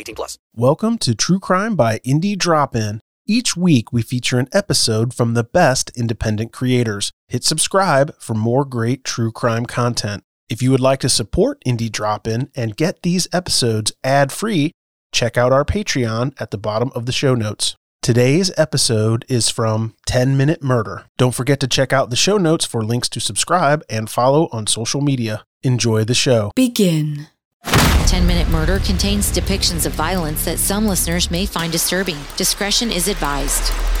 18 plus. Welcome to True Crime by Indie Drop In. Each week we feature an episode from the best independent creators. Hit subscribe for more great true crime content. If you would like to support Indie Drop In and get these episodes ad free, check out our Patreon at the bottom of the show notes. Today's episode is from 10 Minute Murder. Don't forget to check out the show notes for links to subscribe and follow on social media. Enjoy the show. Begin. 10 Minute Murder contains depictions of violence that some listeners may find disturbing. Discretion is advised.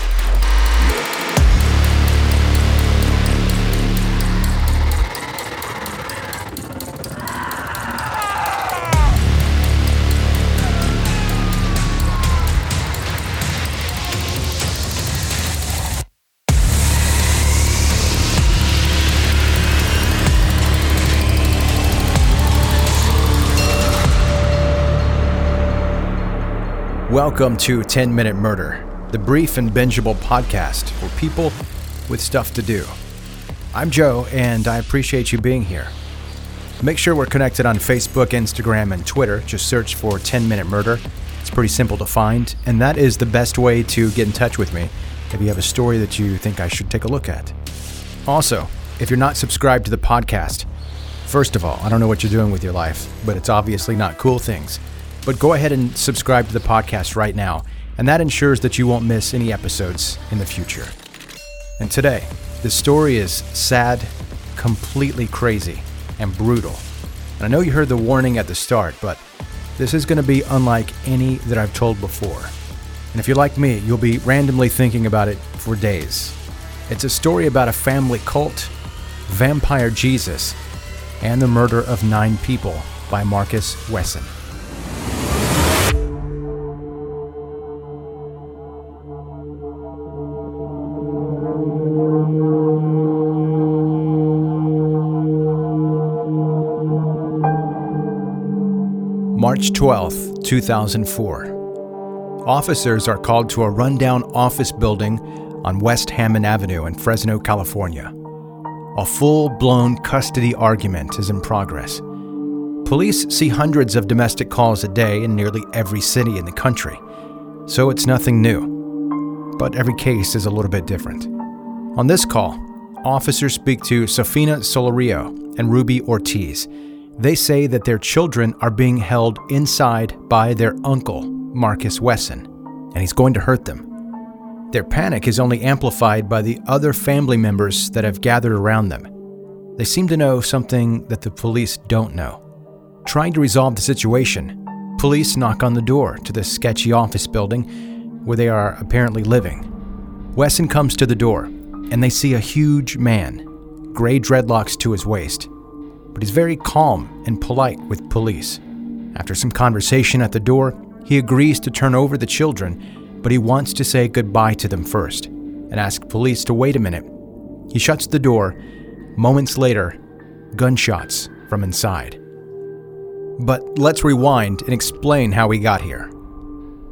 Welcome to 10 Minute Murder, the brief and bingeable podcast for people with stuff to do. I'm Joe, and I appreciate you being here. Make sure we're connected on Facebook, Instagram, and Twitter. Just search for 10 Minute Murder. It's pretty simple to find, and that is the best way to get in touch with me if you have a story that you think I should take a look at. Also, if you're not subscribed to the podcast, first of all, I don't know what you're doing with your life, but it's obviously not cool things. But go ahead and subscribe to the podcast right now, and that ensures that you won't miss any episodes in the future. And today, the story is sad, completely crazy, and brutal. And I know you heard the warning at the start, but this is going to be unlike any that I've told before. And if you're like me, you'll be randomly thinking about it for days. It's a story about a family cult, vampire Jesus, and the murder of nine people by Marcus Wesson. March 12, 2004. Officers are called to a rundown office building on West Hammond Avenue in Fresno, California. A full blown custody argument is in progress. Police see hundreds of domestic calls a day in nearly every city in the country, so it's nothing new. But every case is a little bit different. On this call, officers speak to Sofina Solorio and Ruby Ortiz they say that their children are being held inside by their uncle, Marcus Wesson, and he's going to hurt them. Their panic is only amplified by the other family members that have gathered around them. They seem to know something that the police don't know. Trying to resolve the situation, police knock on the door to the sketchy office building where they are apparently living. Wesson comes to the door, and they see a huge man, gray dreadlocks to his waist but he's very calm and polite with police. After some conversation at the door, he agrees to turn over the children, but he wants to say goodbye to them first and ask police to wait a minute. He shuts the door. Moments later, gunshots from inside. But let's rewind and explain how we got here.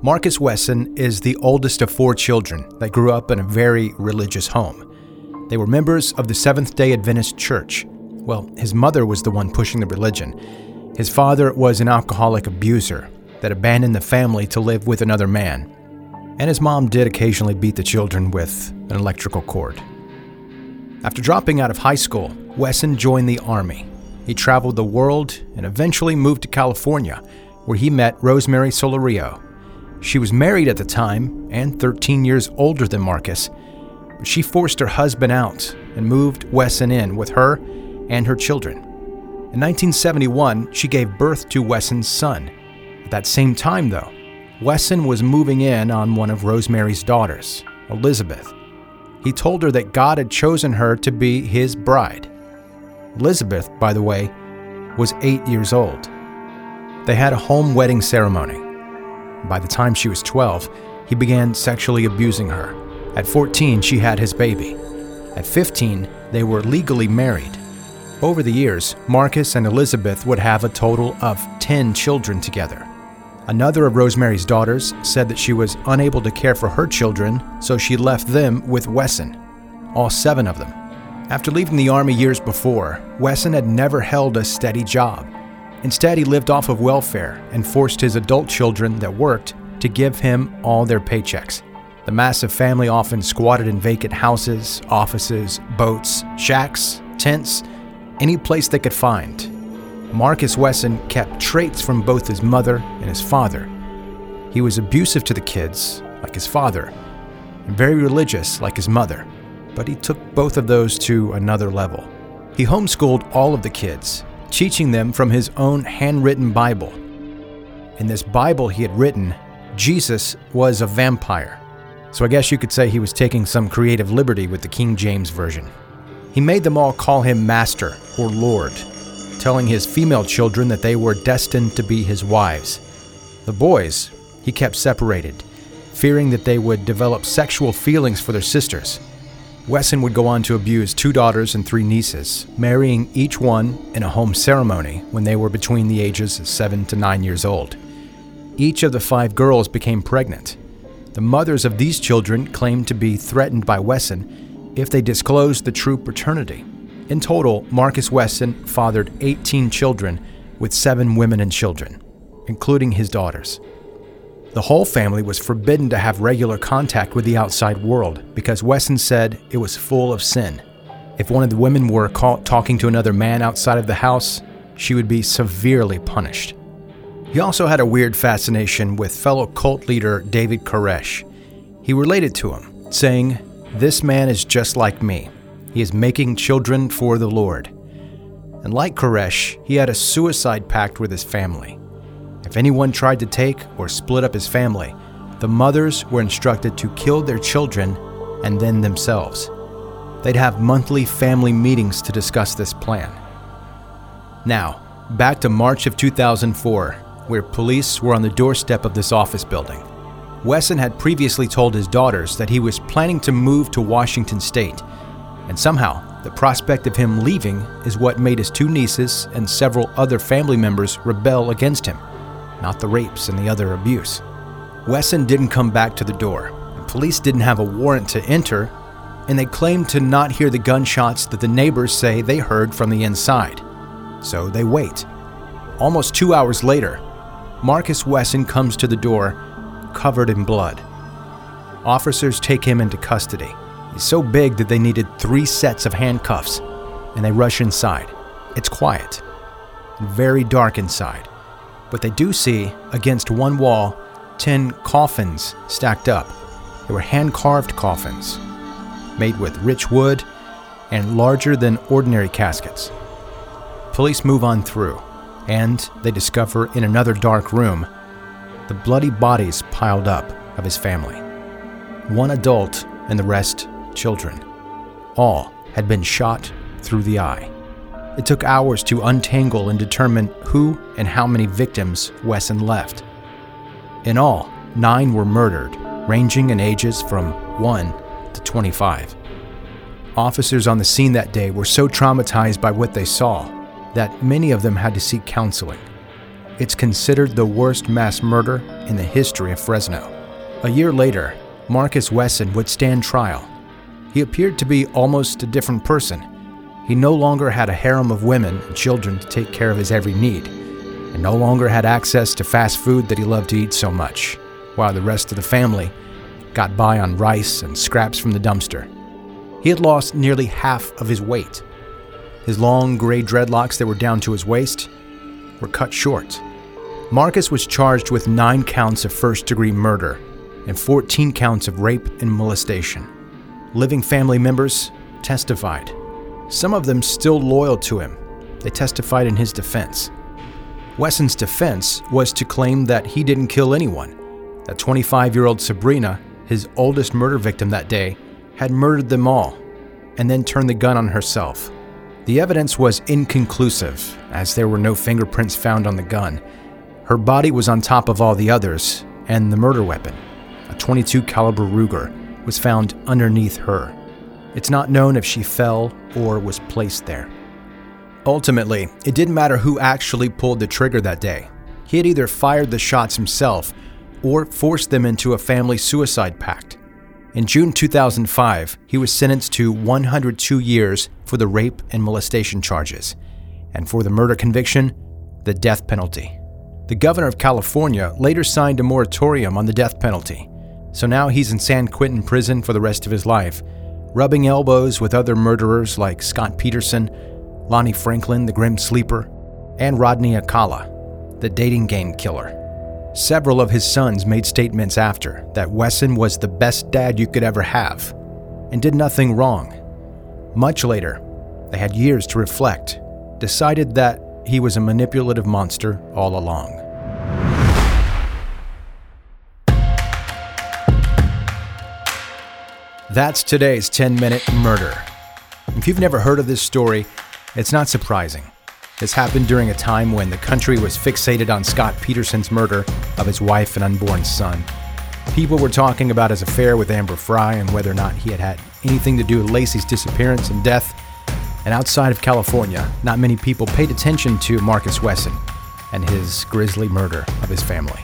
Marcus Wesson is the oldest of four children that grew up in a very religious home. They were members of the Seventh day Adventist Church well, his mother was the one pushing the religion. His father was an alcoholic abuser that abandoned the family to live with another man. And his mom did occasionally beat the children with an electrical cord. After dropping out of high school, Wesson joined the Army. He traveled the world and eventually moved to California, where he met Rosemary Solorio. She was married at the time and 13 years older than Marcus, but she forced her husband out and moved Wesson in with her and her children. In 1971, she gave birth to Wesson's son. At that same time, though, Wesson was moving in on one of Rosemary's daughters, Elizabeth. He told her that God had chosen her to be his bride. Elizabeth, by the way, was eight years old. They had a home wedding ceremony. By the time she was 12, he began sexually abusing her. At 14, she had his baby. At 15, they were legally married. Over the years, Marcus and Elizabeth would have a total of 10 children together. Another of Rosemary's daughters said that she was unable to care for her children, so she left them with Wesson, all seven of them. After leaving the Army years before, Wesson had never held a steady job. Instead, he lived off of welfare and forced his adult children that worked to give him all their paychecks. The massive family often squatted in vacant houses, offices, boats, shacks, tents, any place they could find. Marcus Wesson kept traits from both his mother and his father. He was abusive to the kids, like his father, and very religious, like his mother, but he took both of those to another level. He homeschooled all of the kids, teaching them from his own handwritten Bible. In this Bible he had written, Jesus was a vampire. So I guess you could say he was taking some creative liberty with the King James Version. He made them all call him Master or Lord, telling his female children that they were destined to be his wives. The boys, he kept separated, fearing that they would develop sexual feelings for their sisters. Wesson would go on to abuse two daughters and three nieces, marrying each one in a home ceremony when they were between the ages of seven to nine years old. Each of the five girls became pregnant. The mothers of these children claimed to be threatened by Wesson if they disclosed the true paternity. In total, Marcus Wesson fathered 18 children with seven women and children, including his daughters. The whole family was forbidden to have regular contact with the outside world because Wesson said it was full of sin. If one of the women were caught talking to another man outside of the house, she would be severely punished. He also had a weird fascination with fellow cult leader David Koresh. He related to him, saying, This man is just like me. He is making children for the Lord. And like Koresh, he had a suicide pact with his family. If anyone tried to take or split up his family, the mothers were instructed to kill their children and then themselves. They'd have monthly family meetings to discuss this plan. Now, back to March of 2004, where police were on the doorstep of this office building. Wesson had previously told his daughters that he was planning to move to Washington State and somehow, the prospect of him leaving is what made his two nieces and several other family members rebel against him, not the rapes and the other abuse. Wesson didn't come back to the door, police didn't have a warrant to enter, and they claimed to not hear the gunshots that the neighbors say they heard from the inside. So they wait. Almost two hours later, Marcus Wesson comes to the door, covered in blood. Officers take him into custody. He's so big that they needed three sets of handcuffs, and they rush inside. It's quiet, very dark inside, but they do see, against one wall, 10 coffins stacked up. They were hand carved coffins, made with rich wood and larger than ordinary caskets. Police move on through, and they discover in another dark room the bloody bodies piled up of his family. One adult and the rest children. All had been shot through the eye. It took hours to untangle and determine who and how many victims Wesson left. In all, nine were murdered, ranging in ages from 1 to 25. Officers on the scene that day were so traumatized by what they saw that many of them had to seek counseling. It's considered the worst mass murder in the history of Fresno. A year later, Marcus Wesson would stand trial he appeared to be almost a different person. He no longer had a harem of women and children to take care of his every need, and no longer had access to fast food that he loved to eat so much, while the rest of the family got by on rice and scraps from the dumpster. He had lost nearly half of his weight. His long gray dreadlocks that were down to his waist were cut short. Marcus was charged with nine counts of first degree murder and 14 counts of rape and molestation. Living family members testified, some of them still loyal to him. They testified in his defense. Wesson's defense was to claim that he didn't kill anyone, that 25 year old Sabrina, his oldest murder victim that day, had murdered them all and then turned the gun on herself. The evidence was inconclusive, as there were no fingerprints found on the gun. Her body was on top of all the others, and the murder weapon, a 22 caliber Ruger, was found underneath her. It's not known if she fell or was placed there. Ultimately, it didn't matter who actually pulled the trigger that day. He had either fired the shots himself or forced them into a family suicide pact. In June 2005, he was sentenced to 102 years for the rape and molestation charges, and for the murder conviction, the death penalty. The governor of California later signed a moratorium on the death penalty, so now he's in San Quentin prison for the rest of his life, rubbing elbows with other murderers like Scott Peterson, Lonnie Franklin, the Grim Sleeper, and Rodney Alcala, the dating game killer. Several of his sons made statements after that Wesson was the best dad you could ever have and did nothing wrong. Much later, they had years to reflect, decided that he was a manipulative monster all along. That's today's 10 minute murder. If you've never heard of this story, it's not surprising. This happened during a time when the country was fixated on Scott Peterson's murder of his wife and unborn son. People were talking about his affair with Amber Frey and whether or not he had had anything to do with Laci's disappearance and death. And outside of California, not many people paid attention to Marcus Wesson and his grisly murder of his family.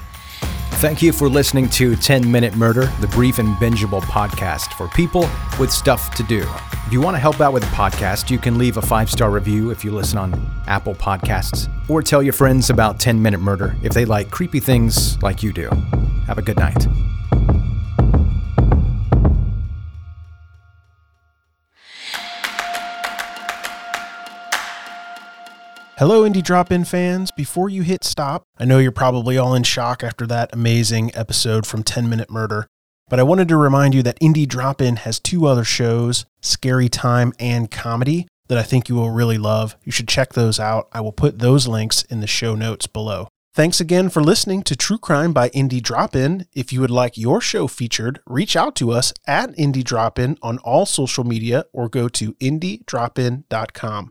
Thank you for listening to 10 Minute Murder, the brief and bingeable podcast for people with stuff to do. If you want to help out with the podcast, you can leave a five star review if you listen on Apple Podcasts, or tell your friends about 10 Minute Murder if they like creepy things like you do. Have a good night. Hello, Indie Drop In fans. Before you hit stop, I know you're probably all in shock after that amazing episode from 10 Minute Murder, but I wanted to remind you that Indie Drop In has two other shows, Scary Time and Comedy, that I think you will really love. You should check those out. I will put those links in the show notes below. Thanks again for listening to True Crime by Indie Drop In. If you would like your show featured, reach out to us at Indie Drop In on all social media or go to indiedropin.com.